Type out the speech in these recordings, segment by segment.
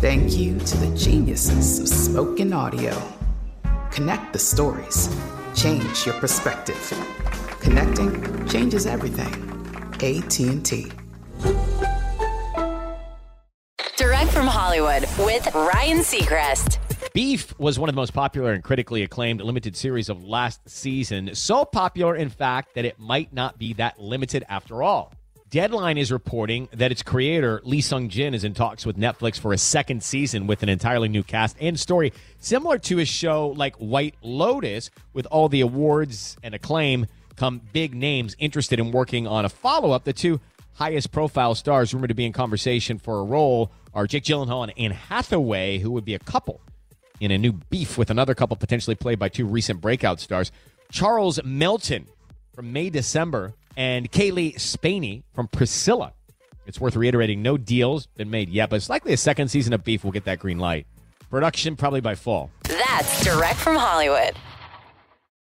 Thank you to the geniuses of spoken audio. Connect the stories. Change your perspective. Connecting changes everything. AT&T. Direct from Hollywood with Ryan Seacrest. Beef was one of the most popular and critically acclaimed limited series of last season. So popular, in fact, that it might not be that limited after all. Deadline is reporting that its creator, Lee Sung Jin, is in talks with Netflix for a second season with an entirely new cast and story, similar to his show like White Lotus, with all the awards and acclaim come big names interested in working on a follow up. The two highest profile stars rumored to be in conversation for a role are Jake Gyllenhaal and Anne Hathaway, who would be a couple in a new beef with another couple potentially played by two recent breakout stars. Charles Melton from May December and Cailee Spaeny from Priscilla. It's worth reiterating no deals been made yet, but it's likely a second season of Beef will get that green light. Production probably by fall. That's direct from Hollywood.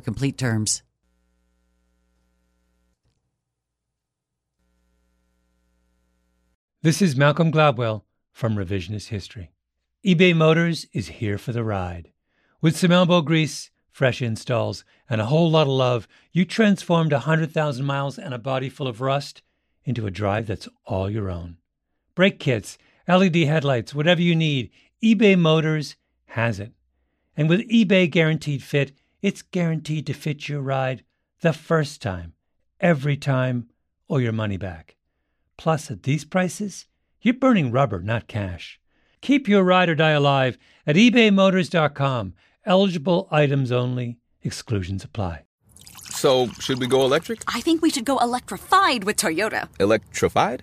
complete terms. This is Malcolm Gladwell from Revisionist History. eBay Motors is here for the ride. With some elbow grease, fresh installs, and a whole lot of love, you transformed a 100,000 miles and a body full of rust into a drive that's all your own. Brake kits, LED headlights, whatever you need, eBay Motors has it. And with eBay Guaranteed Fit, it's guaranteed to fit your ride the first time, every time, or your money back. Plus, at these prices, you're burning rubber, not cash. Keep your ride or die alive at ebaymotors.com. Eligible items only, exclusions apply. So, should we go electric? I think we should go electrified with Toyota. Electrified?